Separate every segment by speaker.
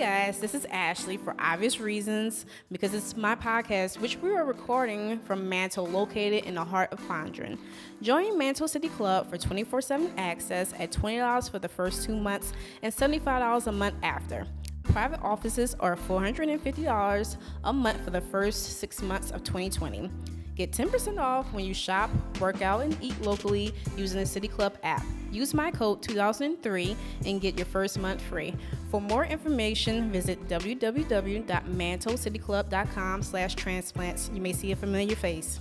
Speaker 1: guys, this is Ashley for obvious reasons because it's my podcast, which we are recording from Mantle, located in the heart of Fondren. Join Mantle City Club for 24 7 access at $20 for the first two months and $75 a month after. Private offices are $450 a month for the first six months of 2020. Get 10% off when you shop, work out, and eat locally using the City Club app. Use my code 2003 and get your first month free. For more information, visit www.mantlecityclub.com slash transplants. You may see a familiar face.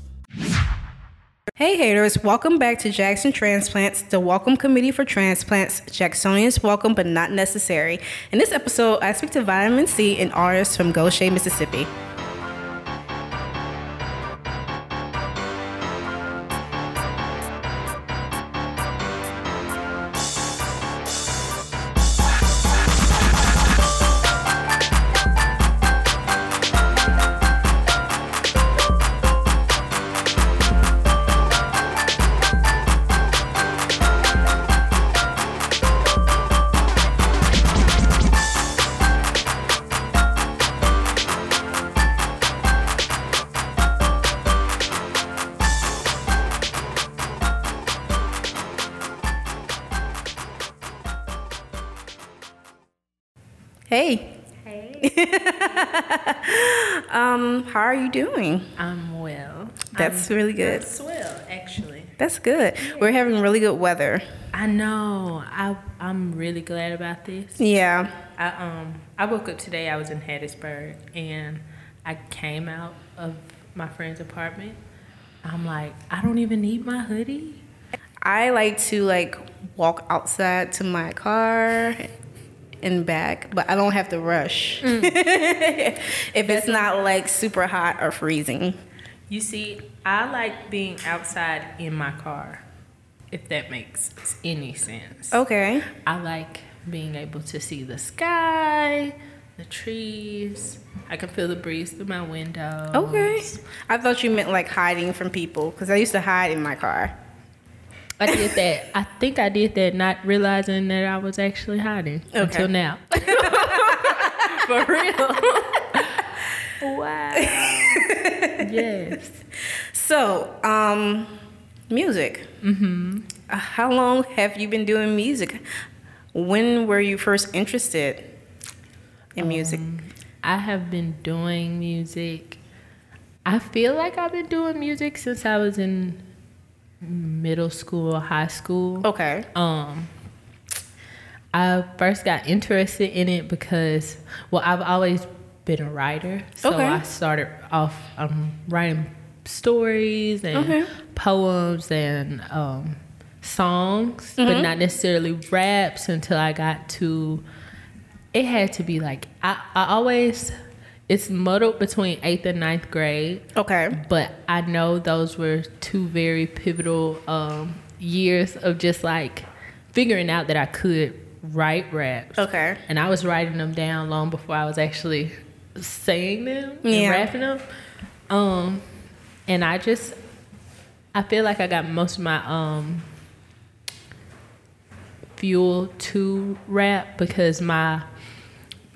Speaker 1: Hey haters, welcome back to Jackson Transplants, the welcome committee for transplants. Jacksonians welcome but not necessary. In this episode, I speak to Vitamin C, an artist from Gautier, Mississippi. Um, how are you doing?
Speaker 2: I'm well.
Speaker 1: That's
Speaker 2: I'm,
Speaker 1: really good.
Speaker 2: That's well, actually.
Speaker 1: That's good. We're having really good weather.
Speaker 2: I know. I I'm really glad about this.
Speaker 1: Yeah.
Speaker 2: I um I woke up today. I was in Hattiesburg and I came out of my friend's apartment. I'm like, I don't even need my hoodie.
Speaker 1: I like to like walk outside to my car and back, but I don't have to rush. Mm. if it's not like super hot or freezing.
Speaker 2: You see, I like being outside in my car, if that makes any sense.
Speaker 1: Okay.
Speaker 2: I like being able to see the sky, the trees. I can feel the breeze through my window.
Speaker 1: Okay. I thought you meant like hiding from people because I used to hide in my car.
Speaker 2: I did that. I think I did that, not realizing that I was actually hiding
Speaker 1: Okay.
Speaker 2: until now. For real. wow. yes.
Speaker 1: So, um, music. Mm-hmm. Uh, how long have you been doing music? When were you first interested in music?
Speaker 2: I have been doing music. I feel like I've been doing music since I was in middle school high school.
Speaker 1: okay.
Speaker 2: Um, I first got interested in it because, well, I've always been a writer. So
Speaker 1: Okay.
Speaker 2: I started off um, writing stories and
Speaker 1: Okay.
Speaker 2: poems and um, songs,
Speaker 1: Mm-hmm.
Speaker 2: but not necessarily raps until I got to. It had to be like I, I always. It's muddled between eighth and ninth grade
Speaker 1: Okay.
Speaker 2: but I know those were two very pivotal um, years of just like figuring out that I could write raps.
Speaker 1: Okay.
Speaker 2: And I was writing them down long before I was actually saying them and rapping them. Um, and I just, I feel like I got most of my um, fuel to rap because my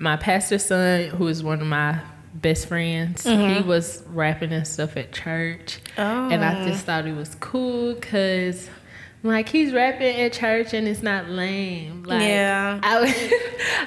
Speaker 2: my pastor's son, who is one of my best friends, he was rapping and stuff at church, and I just thought it was cool because. Like he's rapping at church and it's not lame. Like
Speaker 1: Yeah.
Speaker 2: I would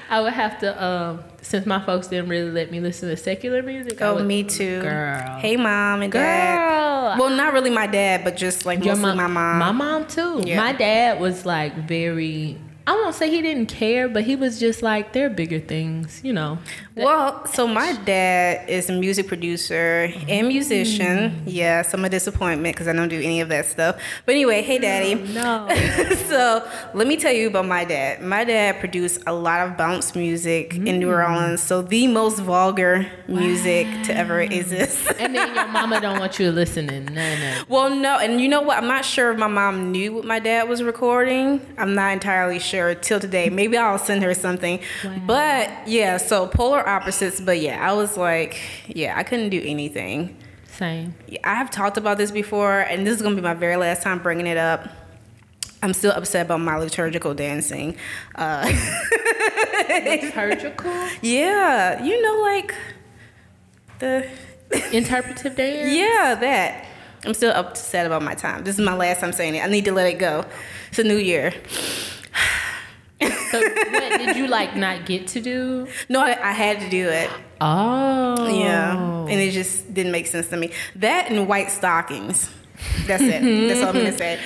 Speaker 2: I would have to um since my folks didn't really let me listen to secular music.
Speaker 1: Oh,
Speaker 2: would,
Speaker 1: me too.
Speaker 2: Girl.
Speaker 1: Hey, mom and dad.
Speaker 2: Girl.
Speaker 1: Well, not really my dad, but just like
Speaker 2: Your
Speaker 1: mostly
Speaker 2: mom,
Speaker 1: my mom.
Speaker 2: My mom too.
Speaker 1: Yeah.
Speaker 2: My dad was like very. I won't say he didn't care, but he was just like there are bigger things, you know.
Speaker 1: Well, so my dad is a music producer and musician.
Speaker 2: Mm.
Speaker 1: Yes, I'm a disappointment because I don't do any of that stuff. But anyway, hey, daddy.
Speaker 2: No.
Speaker 1: so let me tell you about my dad. My dad produced a lot of bounce music in
Speaker 2: Mm.
Speaker 1: New Orleans, so the most vulgar music to ever exist.
Speaker 2: and then your mama don't want you to listen to none of it.
Speaker 1: Well, no, and you know what? I'm not sure if my mom knew what my dad was recording. I'm not entirely sure till today. Maybe I'll send her something.
Speaker 2: Wow.
Speaker 1: But yeah, so polar opposites. But yeah, I was like, yeah, I couldn't do anything.
Speaker 2: Same.
Speaker 1: Yeah, I have talked about this before, and this is gonna be my very last time bringing it up. I'm still upset about my liturgical dancing. Uh,
Speaker 2: Liturgical?
Speaker 1: yeah, you know, like the
Speaker 2: Interpretive dance?
Speaker 1: yeah that. I'm still upset about my time. This is my last time saying it. I need to let it go. It's a new year.
Speaker 2: So what did you like not get to do?
Speaker 1: No, I, I had to do it.
Speaker 2: Oh.
Speaker 1: Yeah, and it just didn't make sense to me. That and white stockings. That's it. Mm-hmm. That's all I'm gonna say.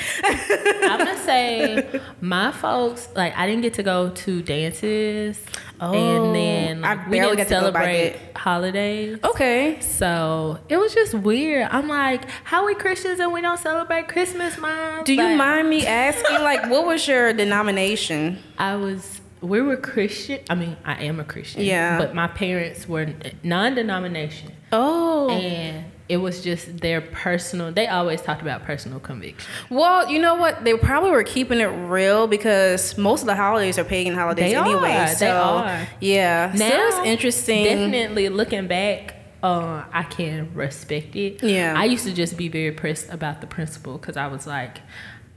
Speaker 2: I'm gonna say my folks like I didn't get to go to dances,
Speaker 1: Oh,
Speaker 2: and then like, we didn't
Speaker 1: to
Speaker 2: celebrate holidays.
Speaker 1: Okay.
Speaker 2: So it was just weird. I'm like, how we Christians and we don't celebrate Christmas, mom?
Speaker 1: Do you mind me asking, like, what was your denomination?
Speaker 2: I was. We were Christian. I mean, I am a Christian.
Speaker 1: Yeah.
Speaker 2: But my parents were non-denomination,
Speaker 1: Oh.
Speaker 2: and it was just their personal. They always talked about personal conviction.
Speaker 1: Well, you know what? They probably were keeping it real because most of the holidays are pagan holidays
Speaker 2: They
Speaker 1: anyway.
Speaker 2: are.
Speaker 1: So
Speaker 2: They are.
Speaker 1: yeah. so it's interesting.
Speaker 2: Definitely looking back, uh, I can respect it.
Speaker 1: Yeah.
Speaker 2: I used to just be very pressed about the principal because I was like,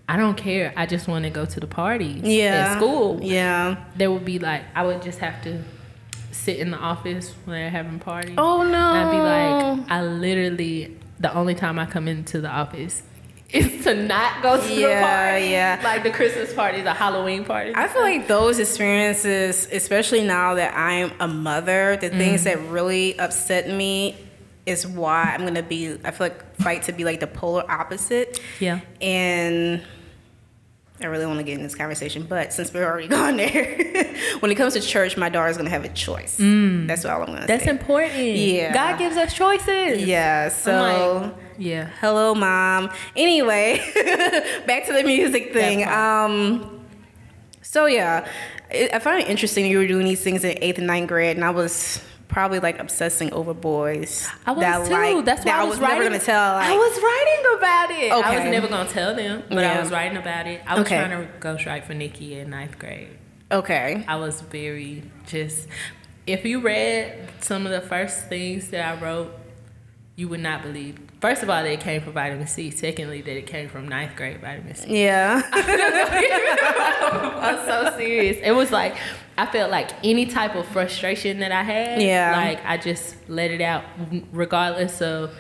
Speaker 2: I don't care. I just want to go to the parties
Speaker 1: Yeah.
Speaker 2: at school.
Speaker 1: Yeah.
Speaker 2: There would be like, I would just have to sit in the office when they're having parties.
Speaker 1: Oh no.
Speaker 2: And I'd be like, I literally, the only time I come into the office is to not go to the party.
Speaker 1: yeah.
Speaker 2: Like the Christmas parties, the Halloween parties.
Speaker 1: I feel like those experiences, especially now that I'm a mother, the things
Speaker 2: Mm.
Speaker 1: that really upset me is why I'm gonna be. I feel like fight to be like the polar opposite.
Speaker 2: Yeah.
Speaker 1: And I really want to get in this conversation, but since we're already gone there, when it comes to church, my daughter's gonna have a choice. That's all I'm gonna
Speaker 2: Mm. That's
Speaker 1: say.
Speaker 2: important.
Speaker 1: Yeah.
Speaker 2: God gives us choices.
Speaker 1: Yeah. So.
Speaker 2: like, yeah.
Speaker 1: Hello, mom. Anyway, back to the music thing. Um, so yeah, I find it interesting you were doing these things in eighth and ninth grade, and I was probably like obsessing over boys.
Speaker 2: I was
Speaker 1: that,
Speaker 2: too.
Speaker 1: like,
Speaker 2: That's why
Speaker 1: that
Speaker 2: I was,
Speaker 1: never
Speaker 2: writing.
Speaker 1: gonna tell. Like,
Speaker 2: I was writing about it. I was never gonna tell them, but
Speaker 1: Yeah.
Speaker 2: I was writing about it. I was
Speaker 1: Okay.
Speaker 2: trying to ghostwrite for Nikki in ninth grade.
Speaker 1: okay.
Speaker 2: I was very just. If you read some of the first things that I wrote, you would not believe. First of all, that it came from vitamin C. Secondly, that it came from ninth grade vitamin C.
Speaker 1: Yeah.
Speaker 2: I'm so serious. It was like I felt like any type of frustration that I had,
Speaker 1: Yeah.
Speaker 2: like I just let it out, regardless of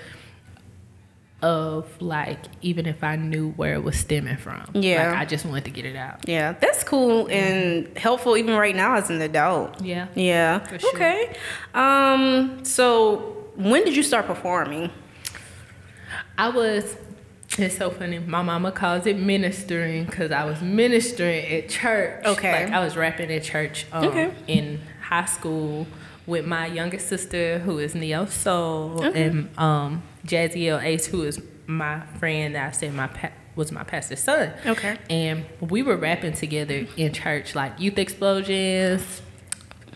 Speaker 2: of like even if I knew where it was stemming from.
Speaker 1: Yeah.
Speaker 2: like I just wanted to get it out.
Speaker 1: yeah. That's cool and helpful even right now as an adult.
Speaker 2: Yeah.
Speaker 1: Yeah.
Speaker 2: For sure.
Speaker 1: Okay. Um. So when did you start performing?
Speaker 2: I was. It's so funny. My mama calls it ministering because I was ministering at church.
Speaker 1: Okay.
Speaker 2: Like I was rapping at church um,
Speaker 1: Okay.
Speaker 2: in high school with my youngest sister who is Neo Soul
Speaker 1: Okay.
Speaker 2: and um, Jazzy L Ace who is my friend that I said my pa- was my pastor's son.
Speaker 1: Okay.
Speaker 2: And we were rapping together in church like youth explosions,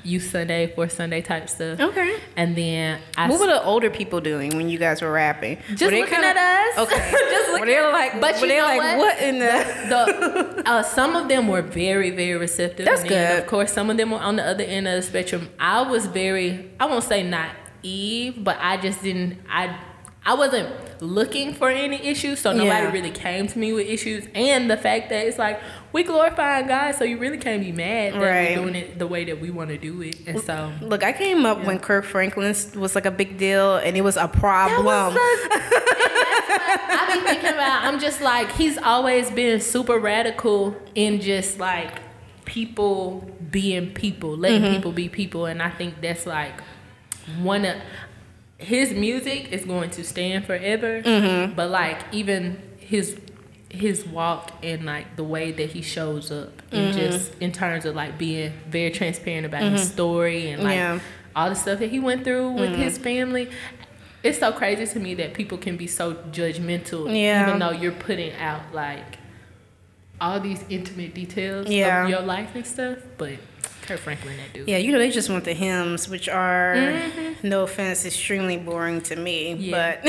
Speaker 2: youth Sunday, for Sunday type stuff.
Speaker 1: Okay.
Speaker 2: And then I
Speaker 1: What were the older people doing when you guys were rapping?
Speaker 2: Just
Speaker 1: were they
Speaker 2: looking
Speaker 1: kinda-
Speaker 2: at us.
Speaker 1: Okay.
Speaker 2: Just
Speaker 1: were they like?
Speaker 2: But
Speaker 1: were
Speaker 2: you
Speaker 1: they
Speaker 2: know
Speaker 1: like
Speaker 2: what?
Speaker 1: what in the?
Speaker 2: the uh, some of them were very very receptive.
Speaker 1: That's
Speaker 2: and then,
Speaker 1: good.
Speaker 2: Of course, some of them were on the other end of the spectrum. I was very I won't say naive, but I just didn't I. I wasn't looking for any issues, so nobody
Speaker 1: Yeah.
Speaker 2: really came to me with issues. And the fact that it's like we glorifying God, so you really can't be mad that
Speaker 1: Right.
Speaker 2: we're doing it the way that we want to do it. And so
Speaker 1: Look, I came up when Kirk Franklin was like a big deal, and it was a problem.
Speaker 2: Was I be thinking about. I'm just like he's always been super radical in just like people being people, letting
Speaker 1: Mm-hmm.
Speaker 2: people be people, and I think that's like one of his music is going to stand forever.
Speaker 1: Mm-hmm.
Speaker 2: But like even his his walk and like the way that he shows up and
Speaker 1: Mm-hmm.
Speaker 2: just in terms of like being very transparent about his story and like
Speaker 1: Yeah. Mm-hmm.
Speaker 2: all the stuff that he went through with his family. It's so crazy to me that people can be so judgmental,
Speaker 1: Yeah.
Speaker 2: even though you're putting out like all these intimate details
Speaker 1: Yeah.
Speaker 2: of your life and stuff. But Kirk Franklin, that dude.
Speaker 1: Yeah, you know they just want the hymns, which are,
Speaker 2: Mm-hmm.
Speaker 1: no offense, extremely boring to me.
Speaker 2: Yeah.
Speaker 1: But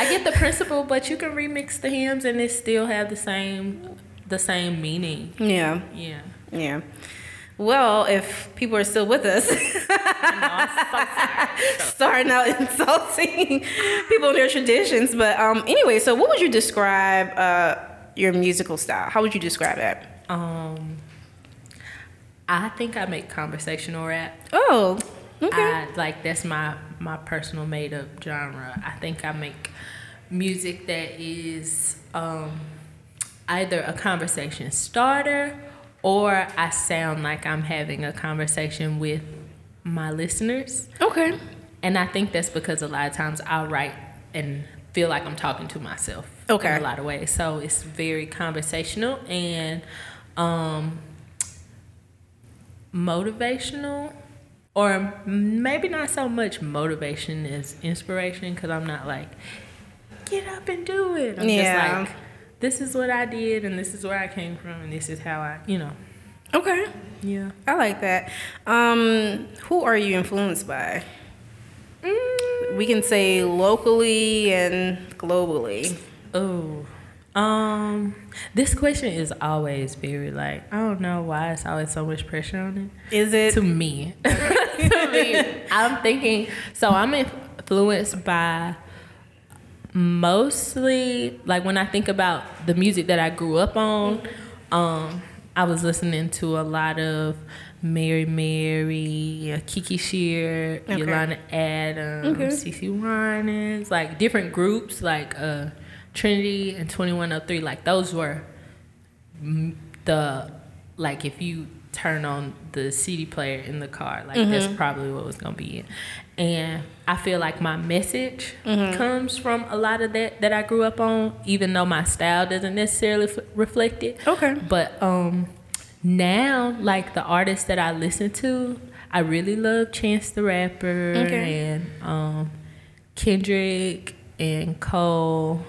Speaker 2: I get the principle, but you can remix the hymns and it still have the same the same meaning.
Speaker 1: yeah,
Speaker 2: Yeah.
Speaker 1: yeah. Well, if people are still with us, starting out insulting people and their traditions. But um, anyway, so what would you describe uh, your musical style? How would you describe it?
Speaker 2: Um, I think I make conversational rap.
Speaker 1: Oh, okay.
Speaker 2: I, like that's my my personal made up genre. I think I make music that is um, either a conversation starter or I sound like I'm having a conversation with my listeners.
Speaker 1: Okay.
Speaker 2: And I think that's because a lot of times I'll write and feel like I'm talking to myself.
Speaker 1: Okay.
Speaker 2: In a lot of ways. So it's very conversational and um, motivational. Or maybe not so much motivation as inspiration because I'm not like, get up and do it. I'm
Speaker 1: Yeah.
Speaker 2: just like, this is what I did and this is where I came from and this is how I, you know.
Speaker 1: Okay.
Speaker 2: Yeah.
Speaker 1: I like that. Um, who are you influenced by?
Speaker 2: Mm.
Speaker 1: We can say locally and globally.
Speaker 2: Oh, um, this question is always very like I don't know why it's always so much pressure on it.
Speaker 1: Is
Speaker 2: it. To me, to me, I'm thinking. So I'm influenced by mostly like when I think about the music that I grew up on. Um, I was listening to a lot of Mary Mary, uh, Kiki Sheard,
Speaker 1: Okay.
Speaker 2: Yolanda Adams,
Speaker 1: Okay.
Speaker 2: CeCe Winans, like different groups like uh, Trinity and 2103. Like those were the like if you turn on the CD player in the car, like that's probably what was gonna be it. And I feel like my message comes from a lot of that that I grew up on, even though my style doesn't necessarily f- reflect it.
Speaker 1: Okay.
Speaker 2: But um, now, like the artists that I listen to, I really love Chance the Rapper
Speaker 1: Okay.
Speaker 2: and um, Kendrick and Cole,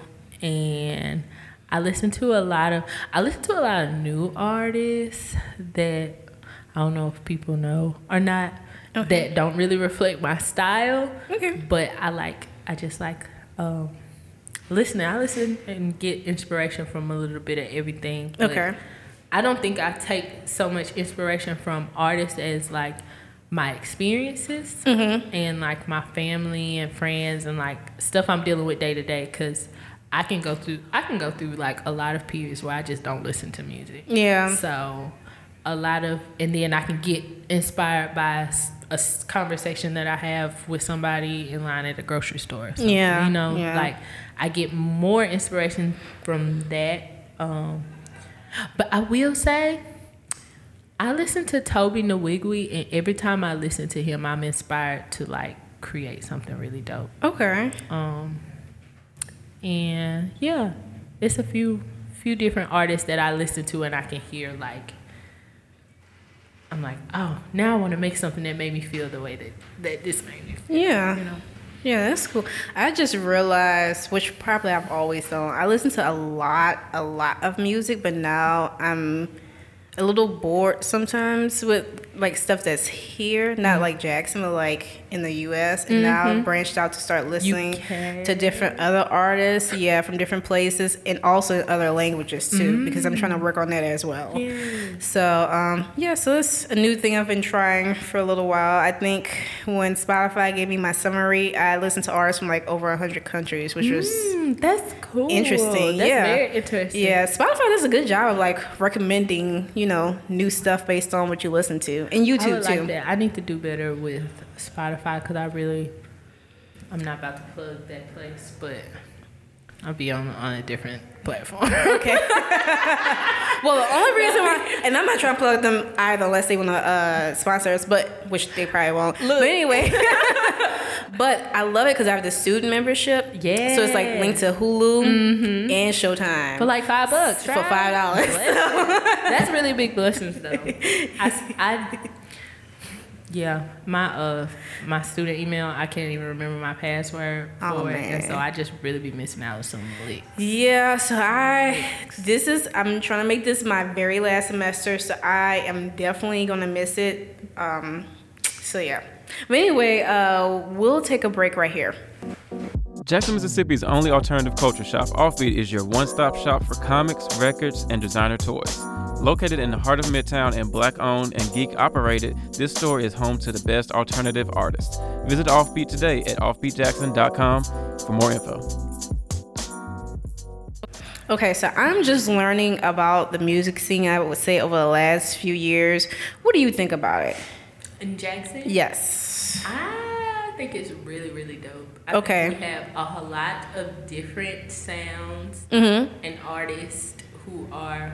Speaker 2: and I listen to a lot of I listen to a lot of new artists that I don't know if people know or not
Speaker 1: Okay.
Speaker 2: that don't really reflect my style.
Speaker 1: Okay.
Speaker 2: But I like I just like um, listening. I listen and get inspiration from a little bit of everything.
Speaker 1: Okay.
Speaker 2: I don't think I take so much inspiration from artists as like my experiences
Speaker 1: Mm-hmm.
Speaker 2: and like my family and friends and like stuff I'm dealing with day to day because I can go through I can go through like a lot of periods where I just don't listen to music.
Speaker 1: Yeah.
Speaker 2: So a lot of and then I can get inspired by a conversation that I have with somebody in line at the grocery store. or something,
Speaker 1: Yeah,
Speaker 2: You know,
Speaker 1: yeah.
Speaker 2: like I get more inspiration from that. Um, but I will say, I listen to Tobe Nwigwe, and every time I listen to him, I'm inspired to like create something really dope.
Speaker 1: Okay.
Speaker 2: Um, and yeah, it's a few few different artists that I listen to, and I can hear like. I'm like, oh, now I want to make something that made me feel the way that, that this made me feel.
Speaker 1: Yeah.
Speaker 2: You know?
Speaker 1: Yeah, that's cool. I just realized, which probably I've always done, I listen to a lot, a lot of music, but now I'm a little bored sometimes with like stuff that's here, not mm-hmm. like Jackson, but like in the U.S. And now I've branched out to start listening
Speaker 2: UK.
Speaker 1: to different other artists, yeah, from different places, and also other languages too, because I'm trying to work on that as well. So um, yeah, so it's a new thing I've been trying for a little while. I think when Spotify gave me my summary, I listened to artists from like over hundred countries, which was
Speaker 2: Mm, that's cool.
Speaker 1: interesting.
Speaker 2: That's
Speaker 1: yeah,
Speaker 2: very interesting.
Speaker 1: Yeah, Spotify does a good job of like recommending you know new stuff based on what you listen to, and
Speaker 2: I
Speaker 1: YouTube
Speaker 2: would
Speaker 1: too.
Speaker 2: like that. I need to do better with Spotify because I really, I'm not about to plug that place, but I'll be on on a different platform.
Speaker 1: Okay. well, the only reason why, and I'm not trying to plug them either, unless they want to uh, sponsor us, but which they probably won't. But anyway, but I love it because I have the student membership.
Speaker 2: Yeah.
Speaker 1: So it's like linked to Hulu and Showtime
Speaker 2: For like five bucks.
Speaker 1: For
Speaker 2: right?
Speaker 1: $5.
Speaker 2: That's really big blessings though. I, I- yeah, my uh my student email, I can't even remember my password for
Speaker 1: Oh,
Speaker 2: it. And so. I just really be missing out on some licks.
Speaker 1: Yeah, so I this is I'm trying to make this my very last semester, so I am definitely gonna miss it. Um, so yeah. But anyway, uh, we'll take a break right here.
Speaker 3: Jackson, Mississippi's only alternative culture shop, Offbeat is your one stop shop for comics, records, and designer toys. Located in the heart of Midtown and black owned and geek operated, this store is home to the best alternative artists. Visit Offbeat today at offbeatjackson.com for more info.
Speaker 1: Okay, so I'm just learning about the music scene. I would say over the last few years. What do you think about it?
Speaker 2: In Jackson?
Speaker 1: Yes.
Speaker 2: I think it's really, really dope. I
Speaker 1: Okay.
Speaker 2: We have a whole lot of different sounds
Speaker 1: Mm-hmm.
Speaker 2: and artists who are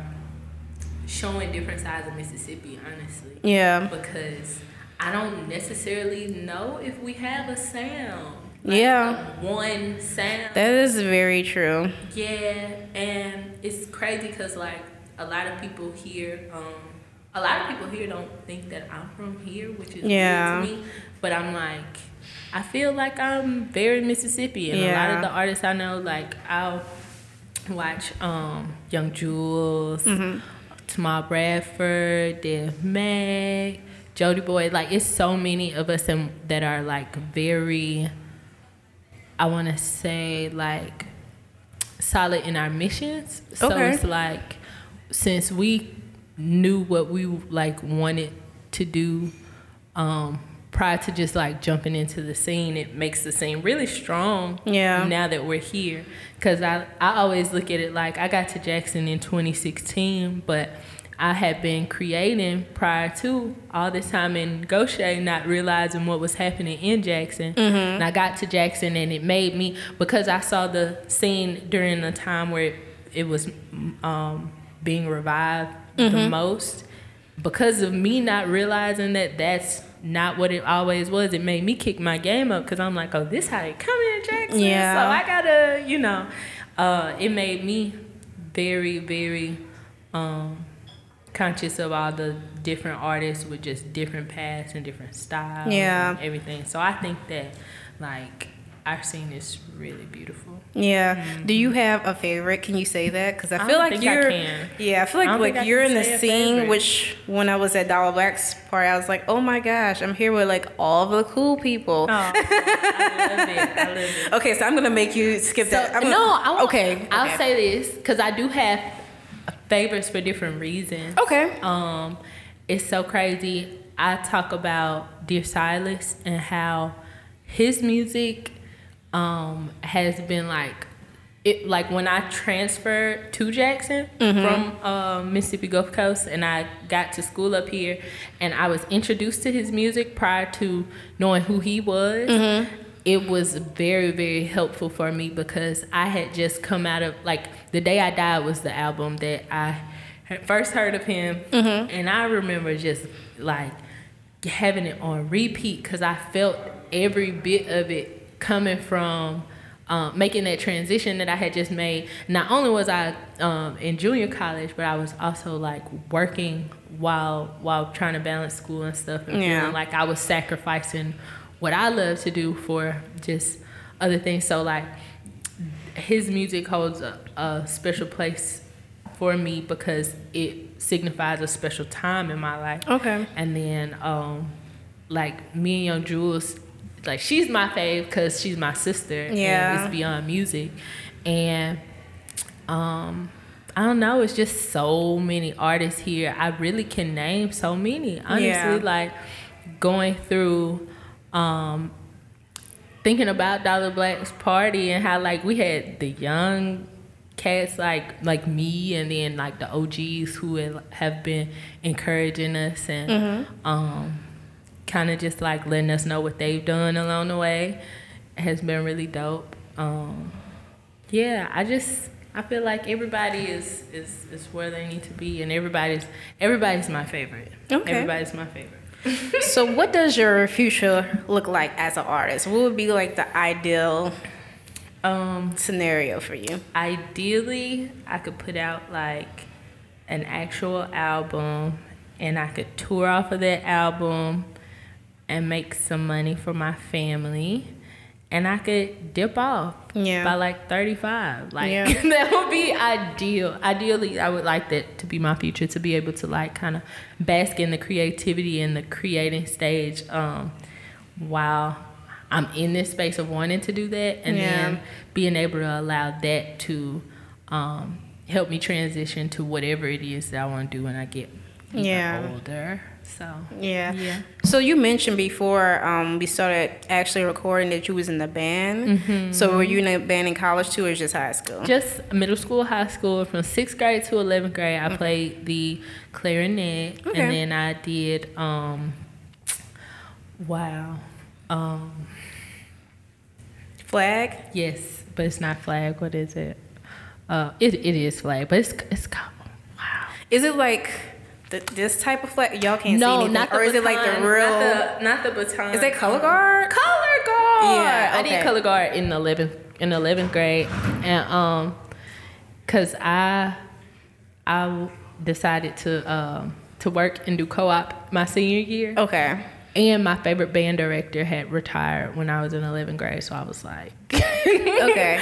Speaker 2: showing different sides of Mississippi, honestly.
Speaker 1: Yeah.
Speaker 2: Because I don't necessarily know if we have a sound.
Speaker 1: Yeah.
Speaker 2: one sound.
Speaker 1: That is very true.
Speaker 2: Yeah, and it's crazy because like a lot of people here, um, a lot of people here don't think that I'm from here, which is
Speaker 1: Yeah.
Speaker 2: weird to me. But I'm like, I feel like I'm very Mississippi, and a lot of the artists I know, like I'll watch um, Young Jules,
Speaker 1: Mm-hmm.
Speaker 2: Tamar Bradford, Dev Mag, Jody Boy. Like it's so many of us in, that are like very. I want to say like solid in our missions. So
Speaker 1: Okay.
Speaker 2: it's like since we knew what we like wanted to do um prior to just like jumping into the scene, it makes the scene really strong.
Speaker 1: Yeah.
Speaker 2: Now that we're here, because I I always look at it like I got to Jackson in 2016, but I had been creating prior to all this time in Gautier, not realizing what was happening in Jackson. And I got to Jackson, and it made me because I saw the scene during the time where it, it was um, being revived the most. Because of me not realizing that that's not what it always was, it made me kick my game up because I'm like, oh, this how they come in Jackson.
Speaker 1: Yeah.
Speaker 2: So I gotta, you know, uh, it made me very, very um, conscious of all the different artists with just different paths and different styles
Speaker 1: Yeah.
Speaker 2: and everything. So I think that like our scene is really beautiful.
Speaker 1: Yeah. Do you have a favorite? Can you say that? Because I
Speaker 2: I
Speaker 1: feel
Speaker 2: don't
Speaker 1: like you're.
Speaker 2: can.
Speaker 1: Yeah, I feel like
Speaker 2: don't
Speaker 1: like you're in the scene.
Speaker 2: favorite.
Speaker 1: Which when I was at Dollar Black's party, I was like, oh my gosh, I'm here with like all the cool people.
Speaker 2: Oh, I love it. I love it.
Speaker 1: Okay, so I'm gonna make you skip
Speaker 2: So,
Speaker 1: that. I'm gonna-
Speaker 2: no, I won't-
Speaker 1: okay.
Speaker 2: I'll
Speaker 1: okay.
Speaker 2: say this because I do have favorites for different reasons.
Speaker 1: Okay.
Speaker 2: Um, it's so crazy. I talk about Dear Silas and how his music um, has been like it like when I transferred to Jackson from uh, Mississippi Gulf Coast and I got to school up here and I was introduced to his music prior to knowing who he was. It was very very helpful for me because I had just come out of like the day I died was the album that I first heard of him. And I remember just like having it on repeat because I felt every bit of it coming from um, making that transition that I had just made. Not only was I um, in junior college, but I was also like working while while trying to balance school and stuff, and
Speaker 1: Yeah.
Speaker 2: feeling like I was sacrificing what I love to do for just other things. So like his music holds a, a special place for me because it signifies a special time in my life.
Speaker 1: Okay.
Speaker 2: And then, um, like me and Young Jules, like she's my fave because she's my sister. and
Speaker 1: Yeah.
Speaker 2: it's beyond music, and um, I don't know. It's just so many artists here. I really can name so many. Honestly,
Speaker 1: Yeah.
Speaker 2: like going through. Um, thinking about Dollar Black's party and how like we had the young cats like like me and then like the OGs who have been encouraging us and um kind of just like letting us know what they've done along the way has been really dope. Um yeah, I just I feel like everybody is is is where they need to be and everybody's everybody's my favorite.
Speaker 1: Okay.
Speaker 2: Everybody's my favorite.
Speaker 1: So, what does your future look like as an artist? What would be like the ideal
Speaker 2: Um
Speaker 1: scenario for you?
Speaker 2: ideally i could put out like an actual album and i could tour off of that album and make some money for my family and i could dip off
Speaker 1: Yeah.
Speaker 2: by like 35 like
Speaker 1: Yeah.
Speaker 2: that would be ideal ideally i would like that to be my future to be able to like kind of bask in the creativity and the creating stage um, while i'm in this space of wanting to do that and
Speaker 1: Yeah.
Speaker 2: then being able to allow that to um, help me transition to whatever it is that I want to do when I get
Speaker 1: Yeah.
Speaker 2: older. So
Speaker 1: Yeah.
Speaker 2: yeah.
Speaker 1: So you mentioned before um, we started actually recording that you was in the band.
Speaker 2: Mm-hmm.
Speaker 1: So were you in a band in college too, or just high school?
Speaker 2: Just middle school, high school, from sixth grade to eleventh grade, I played the clarinet,
Speaker 1: Okay.
Speaker 2: and then I did. Um, wow. Um,
Speaker 1: Flag.
Speaker 2: yes, but it's not flag. What is it? Uh, it it is flag, but it's it's called. Wow.
Speaker 1: Is it like the, this type of flag? Y'all can't see it.
Speaker 2: No,
Speaker 1: anything.
Speaker 2: not the
Speaker 1: or is it like
Speaker 2: baton,
Speaker 1: the real?
Speaker 2: Not the, not the baton.
Speaker 1: is it color guard?
Speaker 2: Color guard.
Speaker 1: Yeah,
Speaker 2: I did color guard in eleventh in eleventh grade, and um, cause I I decided to um to work and do co-op my senior year,
Speaker 1: Okay.
Speaker 2: And my favorite band director had retired when I was in eleventh grade, so I was like,
Speaker 1: Okay.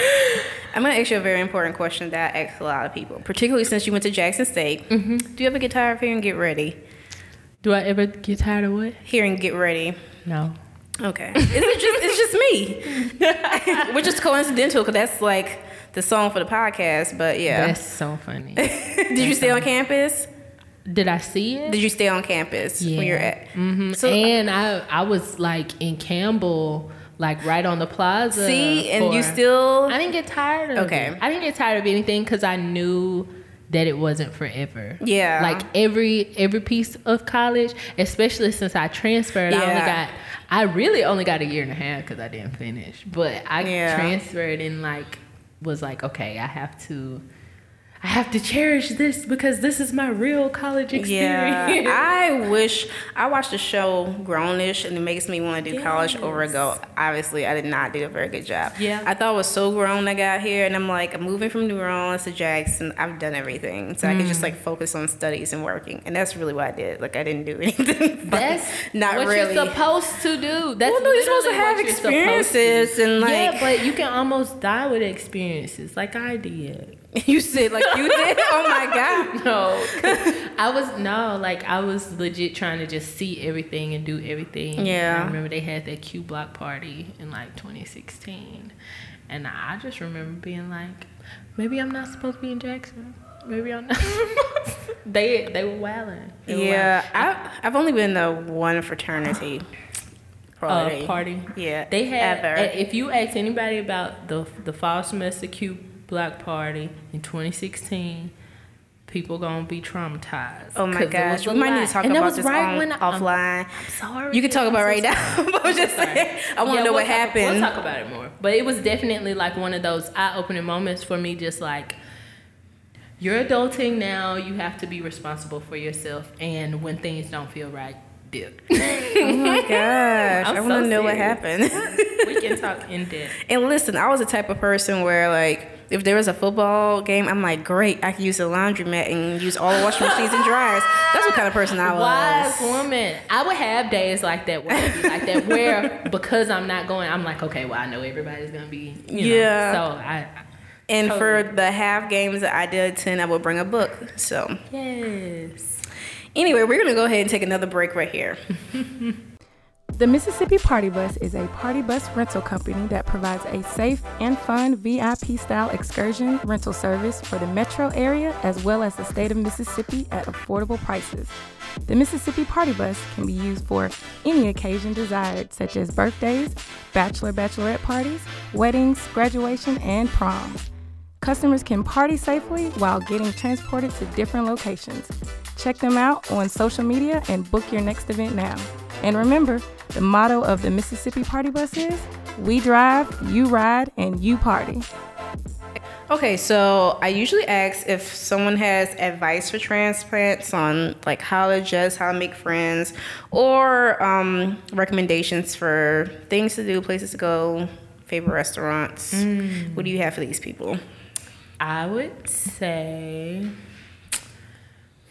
Speaker 1: I'm gonna ask you a very important question that I ask a lot of people, particularly since you went to Jackson State.
Speaker 2: Mm-hmm.
Speaker 1: Do you ever get tired of hearing "Get Ready"?
Speaker 2: do I ever get tired of what?
Speaker 1: Hearing "Get Ready."
Speaker 2: No.
Speaker 1: Okay. Is it just it's just me? Which is coincidental because that's like the song for the podcast. But yeah.
Speaker 2: That's so funny.
Speaker 1: Did you stay on campus?
Speaker 2: Did I see it?
Speaker 1: Did you stay on campus when you're at?
Speaker 2: Mm-hmm.
Speaker 1: So-
Speaker 2: and I I was like in Campbell, like right on the plaza.
Speaker 1: See, and you still
Speaker 2: I didn't get tired of
Speaker 1: Okay.
Speaker 2: it. I didn't get tired of anything because I knew that it wasn't forever.
Speaker 1: Yeah.
Speaker 2: Like every every piece of college, especially since I transferred, I only got I really only got a year and a half because I didn't finish. But I
Speaker 1: Yeah.
Speaker 2: transferred and like was like, okay, I have to. I have to cherish this because this is my real college experience.
Speaker 1: Yeah, I wish I watched the show Grownish, and it makes me want to do college over ago. Obviously, I did not do a very good job.
Speaker 2: Yeah.
Speaker 1: I thought I was so grown. I got here, and I'm like, I'm moving from New Orleans to Jackson. I've done everything, so I could just mm. like focus on studies and working, and that's really what I did. Like I didn't do anything.
Speaker 2: That's
Speaker 1: not
Speaker 2: what
Speaker 1: really.
Speaker 2: you're supposed to do. That's
Speaker 1: Well, no, you're supposed to have
Speaker 2: you're to
Speaker 1: experiences and, like-
Speaker 2: yeah, but you can almost die with experiences, like I did.
Speaker 1: you said like you did. Oh my god.
Speaker 2: No. I was no, like I was legit trying to just see everything and do everything.
Speaker 1: Yeah.
Speaker 2: I remember they had that Q Block party in like 2016, and I just remember being like, maybe I'm not supposed to be in Jackson. Maybe I'm not. they they were wilding. They
Speaker 1: Yeah, I, I've only been to one fraternity party.
Speaker 2: Uh, party.
Speaker 1: Yeah,
Speaker 2: They had.
Speaker 1: ever.
Speaker 2: uh, If you ask anybody about the the fall semester Q Block party in 2016, people gonna be traumatized.
Speaker 1: Oh my gosh, we might need to talk
Speaker 2: And that
Speaker 1: about
Speaker 2: was
Speaker 1: this
Speaker 2: right
Speaker 1: on,
Speaker 2: when I- um, I'm-
Speaker 1: offline.
Speaker 2: Sorry.
Speaker 1: You can talk
Speaker 2: I'm
Speaker 1: about
Speaker 2: so
Speaker 1: right now. but I was just saying, I want to
Speaker 2: Yeah,
Speaker 1: know
Speaker 2: we'll
Speaker 1: what
Speaker 2: talk-
Speaker 1: happened.
Speaker 2: We'll talk about it more. But it was definitely like one of those eye-opening moments for me. Just like you're adulting now, you have to be responsible for yourself, and when things don't feel right, dip.
Speaker 1: oh my gosh,
Speaker 2: I'm
Speaker 1: I want to
Speaker 2: so
Speaker 1: know what happened.
Speaker 2: we can talk in depth.
Speaker 1: and listen, I was the type of person where like. If there was a football game, I'm like, great, I can use the laundromat and use all the washing machines and dryers. That's what kind of person I was.
Speaker 2: Wise woman. I would have days like that where I'd be like that where because I'm not going, I'm like, okay, well I know everybody's gonna be you know.
Speaker 1: Yeah.
Speaker 2: So I
Speaker 1: And for the half games that I did attend, I would bring a book. So
Speaker 2: yes.
Speaker 1: anyway, we're gonna go ahead and take another break right here.
Speaker 4: The Mississippi Party Bus is a party bus rental company that provides a safe and fun VIP style excursion rental service for the metro area as well as the state of Mississippi at affordable prices. The Mississippi Party Bus can be used for any occasion desired, such as birthdays, bachelor bachelorette parties, weddings, graduation, and proms. Customers can party safely while getting transported to different locations. Check them out on social media and book your next event now. And remember, the motto of the Mississippi Party Bus is We drive, you ride, and you party.
Speaker 1: Okay, so I usually ask if someone has advice for transplants on like how to adjust, how to make friends, or um, recommendations for things to do, places to go, favorite restaurants. What do you have for these people?
Speaker 2: I would say,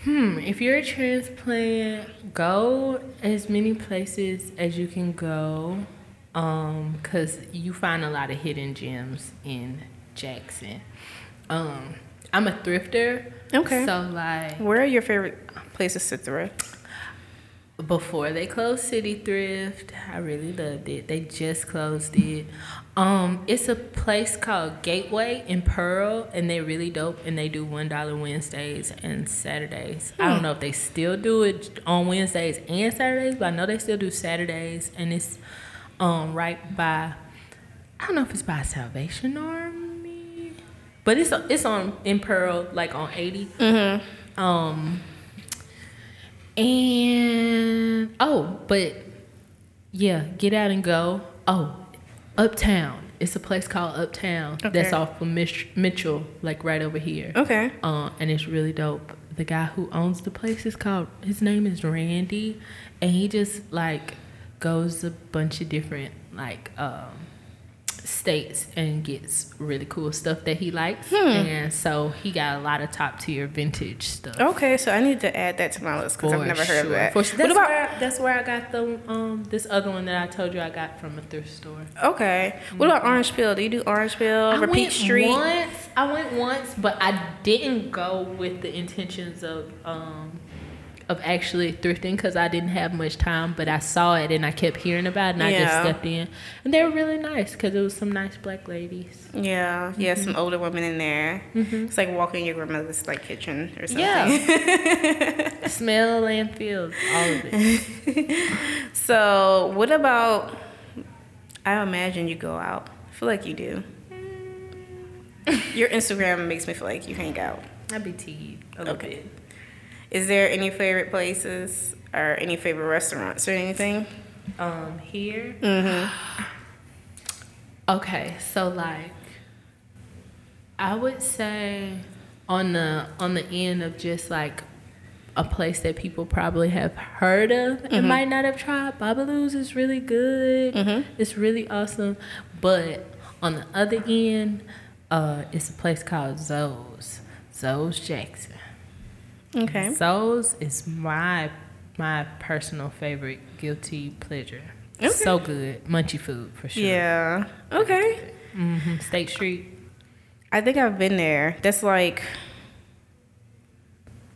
Speaker 2: hmm, if you're a transplant, go as many places as you can go, um, cause you find a lot of hidden gems in Jackson. Um, I'm a thrifter.
Speaker 1: Okay.
Speaker 2: So like,
Speaker 1: Where are your favorite places to thrift?
Speaker 2: Before they closed City Thrift. I really loved it. They just closed it. Um, it's a place called Gateway in Pearl, and they're really dope. And they do one dollar Wednesdays and Saturdays. I don't know if they still do it on Wednesdays and Saturdays, but I know they still do Saturdays. And it's um right by. I don't know if it's by Salvation Army, but it's it's on in Pearl, like on 80 Um, and oh, but yeah, get out and go. Oh, Uptown. It's a place called Uptown that's off of Mich- Mitchell, like right over here.
Speaker 1: Okay.
Speaker 2: Uh, and it's really dope. The guy who owns the place is called. His name is Randy, and he just like goes a bunch of different like um, states and gets really cool stuff that he likes.
Speaker 1: Hmm.
Speaker 2: And so he got a lot of top tier vintage stuff.
Speaker 1: Okay, so I need to add that to my list because I've never heard of that.
Speaker 2: For sure.
Speaker 1: What
Speaker 2: That's,
Speaker 1: about
Speaker 2: where I, that's where I got the um this other one that I told you I got from a thrift store.
Speaker 1: okay? What about Orange Peel? Do you do Orange Peel
Speaker 2: I
Speaker 1: or
Speaker 2: went
Speaker 1: Peach Street?
Speaker 2: once. I went once, but I didn't go with the intentions of um of actually thrifting because I didn't have much time. But I saw it and I kept hearing about it, and I just stepped in, and they were really nice because it was some nice black ladies.
Speaker 1: Yeah, yeah,
Speaker 2: Mm-hmm.
Speaker 1: some older women in there. It's like walking your grandmother's like kitchen or something.
Speaker 2: Yeah, smell and feel all of it.
Speaker 1: So, what about? I imagine you go out. I feel like you do. Your Instagram makes me feel like you hang out.
Speaker 2: I be teed a little
Speaker 1: Okay.
Speaker 2: bit.
Speaker 1: Is there any favorite places or any favorite restaurants or anything?
Speaker 2: Um, here.
Speaker 1: Mm-hmm.
Speaker 2: Okay, so like I would say on the on the end of just like a place that people probably have heard of and might not have tried. Babalu's is really good. It's really awesome. But on the other end, uh, it's a place called Zoe's. Zoe's Jackson.
Speaker 1: Okay.
Speaker 2: Zoe's is my my personal favorite guilty pleasure.
Speaker 1: Okay.
Speaker 2: So good. Munchy food for sure.
Speaker 1: Yeah. Okay.
Speaker 2: Mm-hmm. State Street.
Speaker 1: I think I've been there. That's like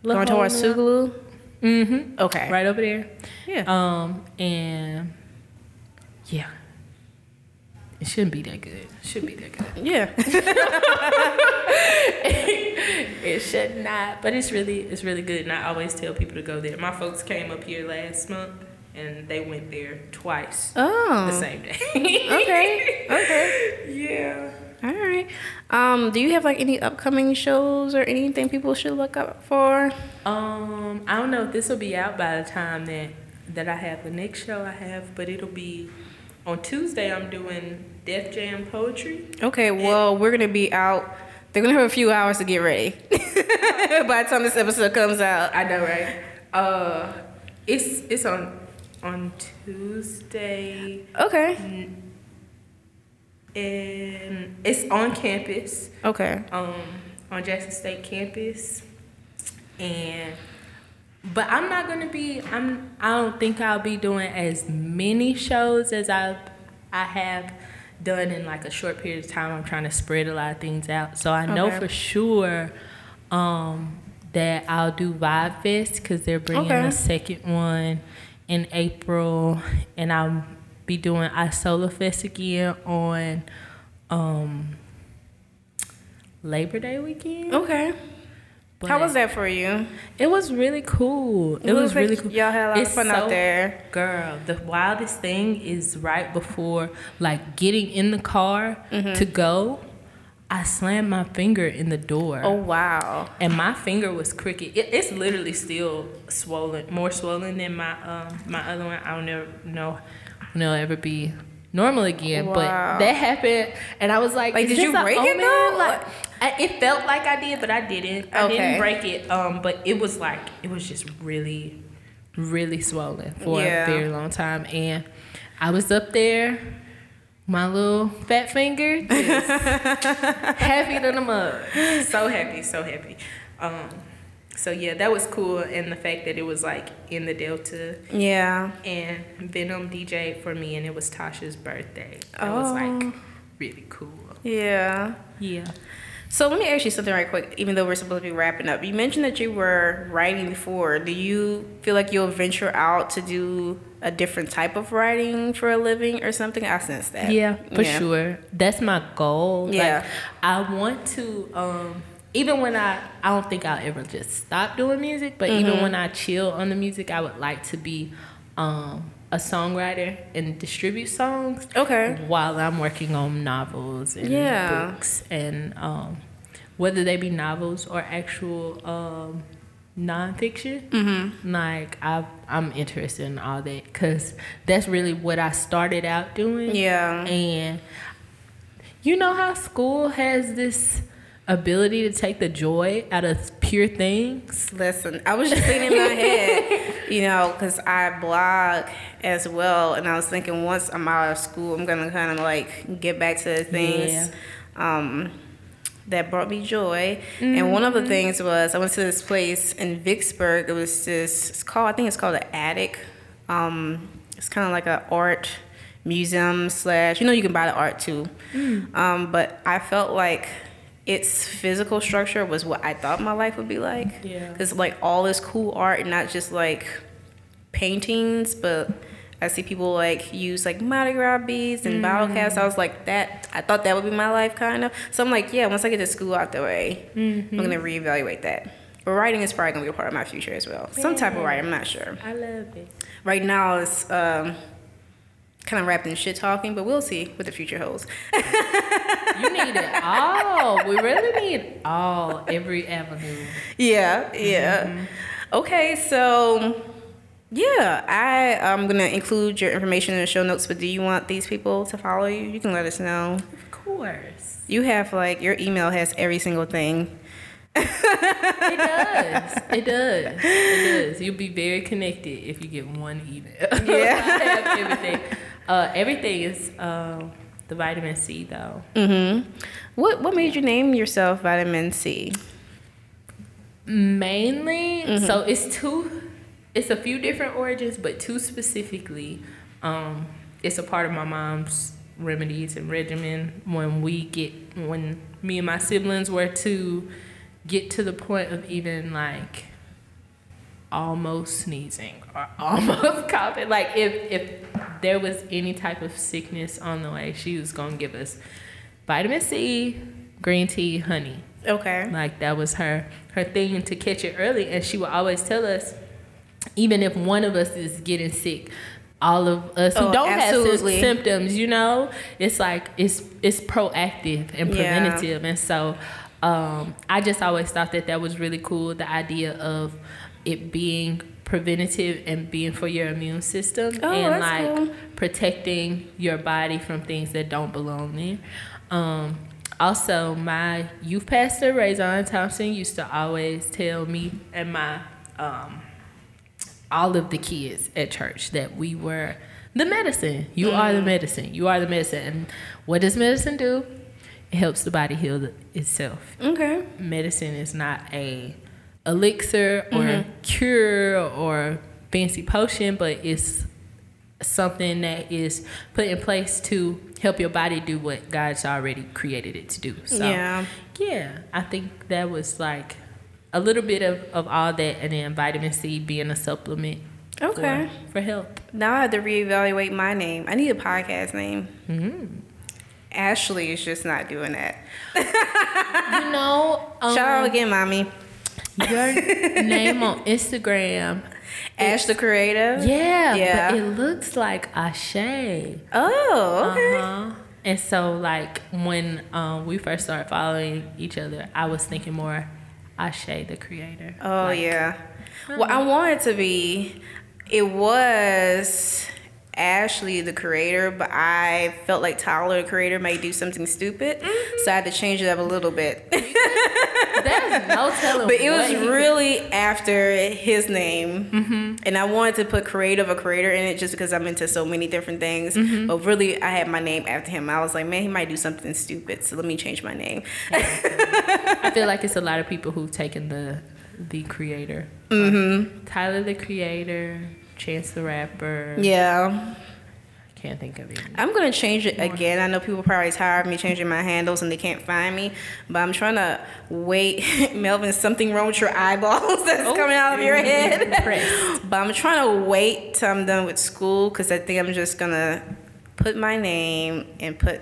Speaker 2: La
Speaker 1: going towards. Sugalu.
Speaker 2: Mm-hmm.
Speaker 1: Okay.
Speaker 2: Right over there.
Speaker 1: Yeah.
Speaker 2: Um, and yeah, it shouldn't be that good. It Should be that good.
Speaker 1: Yeah.
Speaker 2: it should not, but it's really it's really good. And I always tell people to go there. My folks came up here last month, and they went there twice
Speaker 1: Oh.
Speaker 2: the same day.
Speaker 1: Okay. Okay.
Speaker 2: Yeah.
Speaker 1: All right. Um, do you have like any upcoming shows or anything people should look up for?
Speaker 2: Um, I don't know if this will be out by the time that that I have the next show I have, but it'll be on Tuesday. I'm doing Def Jam poetry.
Speaker 1: Okay. Well, we're gonna be out. They're gonna have a few hours to get ready. by the time this episode comes out.
Speaker 2: I know, right? Uh, it's it's on on Tuesday,
Speaker 1: Okay.
Speaker 2: and it's on campus,
Speaker 1: Okay.
Speaker 2: um, on Jackson State campus, and but I'm not gonna be. I'm. I don't think I'll be doing as many shows as I I have done in like a short period of time. I'm trying to spread a lot of things out, so I know
Speaker 1: Okay.
Speaker 2: for sure. Um, that I'll do Vibe Fest because they're bringing
Speaker 1: Okay.
Speaker 2: a second one in April, and I'll be doing Isola Fest again on um, Labor Day weekend.
Speaker 1: Okay. How was that for you?
Speaker 2: It was really cool. It, was,
Speaker 1: like
Speaker 2: really cool.
Speaker 1: Y'all had a lot
Speaker 2: It's
Speaker 1: of fun
Speaker 2: so-
Speaker 1: out there.
Speaker 2: Girl, the wildest thing is right before like getting in the car
Speaker 1: Mm-hmm.
Speaker 2: to go, I slammed my finger in the door.
Speaker 1: Oh wow.
Speaker 2: And my finger was crooked. It, it's literally still swollen, more swollen than my um my other one. I don't know when it'll ever be normal again.
Speaker 1: Wow.
Speaker 2: But that happened, and I was like,
Speaker 1: Like, did you break it, though?
Speaker 2: Like, I, it felt like I did, but I didn't. I
Speaker 1: Okay.
Speaker 2: didn't break it. Um, but it was like it was just really, really swollen for
Speaker 1: Yeah.
Speaker 2: a very long time, and I was up there. My little fat finger, just happy than a mug. So happy, so happy. Um, so yeah, that was cool, and the fact that it was like in the Delta,
Speaker 1: Yeah.
Speaker 2: and Venom DJ for me, and it was Tasha's birthday. That was
Speaker 1: Oh.
Speaker 2: like really cool.
Speaker 1: Yeah.
Speaker 2: Yeah.
Speaker 1: So let me ask you something right quick, even though we're supposed to be wrapping up. You mentioned that you were writing before. Do you feel like you'll venture out to do a different type of writing for a living or something? I sense that.
Speaker 2: Yeah, for yeah. sure. That's my goal.
Speaker 1: Yeah. Like,
Speaker 2: I want to um even when I I don't think I'll ever just stop doing music, but mm-hmm. even when I chill on the music, I would like to be um a songwriter and distribute songs.
Speaker 1: Okay.
Speaker 2: While I'm working on novels and yeah. books and um, whether they be novels or actual um, nonfiction.
Speaker 1: Mm-hmm.
Speaker 2: Like I, I'm interested in all that because that's really what I started out doing.
Speaker 1: Yeah.
Speaker 2: And you know how school has this ability to take the joy out of pure things.
Speaker 1: Listen, I was just thinking in my head, you know, because I blog as well, and I was thinking once I'm out of school, I'm gonna kind of like get back to the things. Yeah. Um, that brought me joy. Mm-hmm. And one of the mm-hmm. things was I went to this place in Vicksburg. It was this. It's called. I think it's called the Attic. Um, it's kind of like an art museum slash. You know, you can buy the art too. Mm. Um, but I felt like its physical structure was what I thought my life would be like.
Speaker 2: Yeah.
Speaker 1: Because like all this cool art and not just like paintings, but I see people like use like Mardi Gras beads and mm. bottle caps. I was like that. I thought that would be my life kind of. So I'm like, yeah. Once I get to school out the way, mm-hmm. I'm gonna reevaluate that. But writing is probably gonna be a part of my future as well. Yeah. Some type of writing. I'm not sure.
Speaker 2: I love it.
Speaker 1: Right now it's um, kind of wrapped in shit talking, but we'll see what the future holds.
Speaker 2: you need it all. We really need all, every avenue.
Speaker 1: Yeah, yeah. Mm-hmm. Okay, so yeah, I am gonna include your information in the show notes. But do you want these people to follow you? You can let us know.
Speaker 2: Of course.
Speaker 1: You have like your email has every single thing.
Speaker 2: it does. It does. It does. You'll be very connected if you get one email.
Speaker 1: Yeah.
Speaker 2: I have everything. Uh, everything is. Um, the vitamin C though.
Speaker 1: Mm-hmm. What what made you name yourself vitamin C?
Speaker 2: Mainly, mm-hmm. so it's two. It's a few different origins, but two specifically. Um, it's a part of my mom's remedies and regimen when we get when me and my siblings were to get to the point of even like almost sneezing or almost coughing. Like if if there was any type of sickness on the way, she was gonna give us vitamin C, green tea, honey.
Speaker 1: Okay.
Speaker 2: Like that was her her thing to catch it early, and she would always tell us, even if one of us is getting sick, all of us who oh, don't absolutely. have symptoms, you know, it's like it's it's proactive and preventative, yeah. and so um, I just always thought that that was really cool. The idea of it being preventative and being for your immune system
Speaker 1: oh,
Speaker 2: and
Speaker 1: like cool.
Speaker 2: protecting your body from things that don't belong there. Um, also, my youth pastor, Rayzon Thompson, used to always tell me and my um, all of the kids at church that we were the medicine. You mm. are the medicine. You are the medicine. And what does medicine do? It helps the body heal itself.
Speaker 1: Okay.
Speaker 2: Medicine is not a elixir or mm-hmm. cure or fancy potion, but it's something that is put in place to help your body do what God's already created it to do. So
Speaker 1: yeah,
Speaker 2: yeah, I think that was like a little bit of, of all that, and then vitamin C being a supplement.
Speaker 1: Okay.
Speaker 2: For, for health.
Speaker 1: Now I have to reevaluate my name. I need a podcast name.
Speaker 2: Mm-hmm.
Speaker 1: Ashley is just not doing that.
Speaker 2: you know,
Speaker 1: um, shout out again, mommy
Speaker 2: your name on Instagram.
Speaker 1: Ash the Creative?
Speaker 2: Yeah. Yeah. But it looks like Ashe.
Speaker 1: Oh, okay.
Speaker 2: Uh-huh. And so, like, when um, we first started following each other, I was thinking more Ashe the Creator.
Speaker 1: Oh, like, yeah. Well, I wanted to be, it was Ashley, the creator, but I felt like Tyler, the creator, might do something stupid, mm-hmm. so I had to change it up a little bit.
Speaker 2: There's no telling.
Speaker 1: But it was really after his name,
Speaker 2: mm-hmm.
Speaker 1: and I wanted to put creative or creator in it just because I'm into so many different things.
Speaker 2: Mm-hmm.
Speaker 1: But really, I had my name after him. I was like, man, he might do something stupid, so let me change my name.
Speaker 2: I feel like it's a lot of people who've taken the the creator.
Speaker 1: Mm-hmm.
Speaker 2: Tyler, the creator. Chance the Rapper.
Speaker 1: Yeah.
Speaker 2: Can't think of it.
Speaker 1: I'm gonna change it again. I know people probably tired of me changing my handles and they can't find me, but I'm trying to wait. Melvin, something wrong with your eyeballs that's oh. coming out of your head. but I'm trying to wait till I'm done with school because I think I'm just gonna put my name and put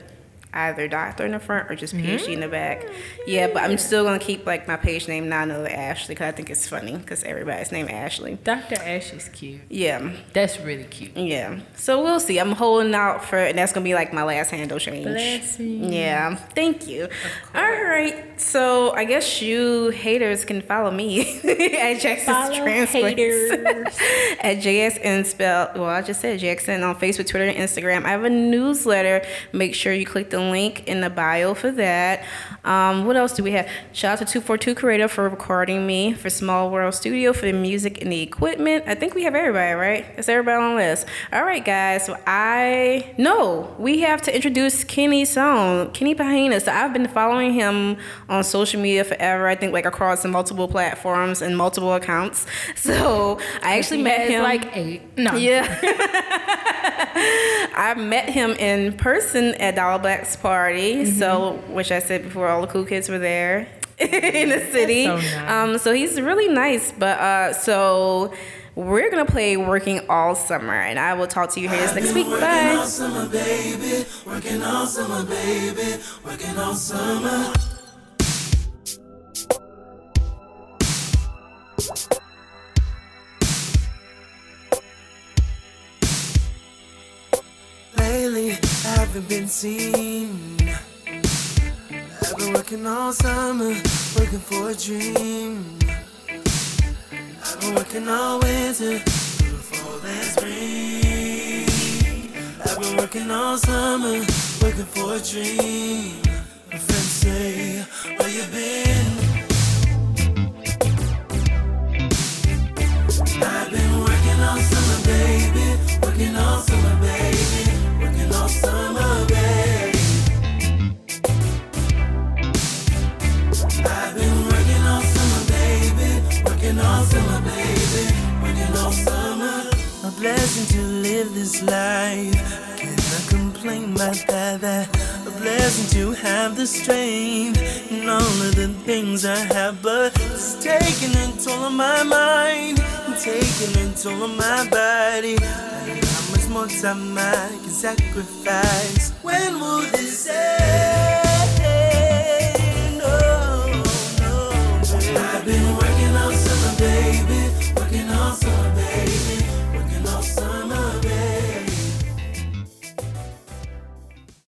Speaker 1: either doctor in the front or just PhD mm-hmm. in the back. Yeah, but I'm still gonna keep like my page name Nana Ashley because I think it's funny because everybody's name Ashley.
Speaker 2: Dr. Ashley's cute.
Speaker 1: Yeah,
Speaker 2: that's really cute.
Speaker 1: Yeah, so we'll see. I'm holding out for, and that's gonna be like my last handle change.
Speaker 2: Blessing.
Speaker 1: Yeah, thank you. All right, so I guess you haters can follow me at Jackson's Transplants at JSN spelled. Well, I just said Jackson on Facebook, Twitter, and Instagram. I have a newsletter. Make sure you click the link in the bio for that. Um, what else do we have? Shout out to 242 Creator for recording me, for Small World Studio for the music and the equipment. I think we have everybody, right? Is everybody on the list? All right, guys. So I no, we have to introduce Kenny Song, Kenny Pahina. So I've been following him on social media forever. I think like across multiple platforms and multiple accounts. So I actually met him
Speaker 2: like eight. No.
Speaker 1: Yeah. I met him in person at Dollar Black's party. Mm-hmm. So which I said before all the cool kids were there in the city. So, nice. um, so he's really nice. But uh, so we're gonna play "Working All Summer," and I will talk to you here next week. Bye. All summer, baby. Working all summer, baby. Working all summer. Haven't been seen I've been working all summer, looking for a dream. I've been working all winter, through fall and spring. I've been working all summer, looking for a dream. My friends say, Where you been? I've been working all summer, baby, working all summer, blessing to live this life. I cannot complain about that. A blessing to have the strength and all of the things I have, but it's taking a toll on my mind, taking a toll on my body. How much more time I can sacrifice? When will this end?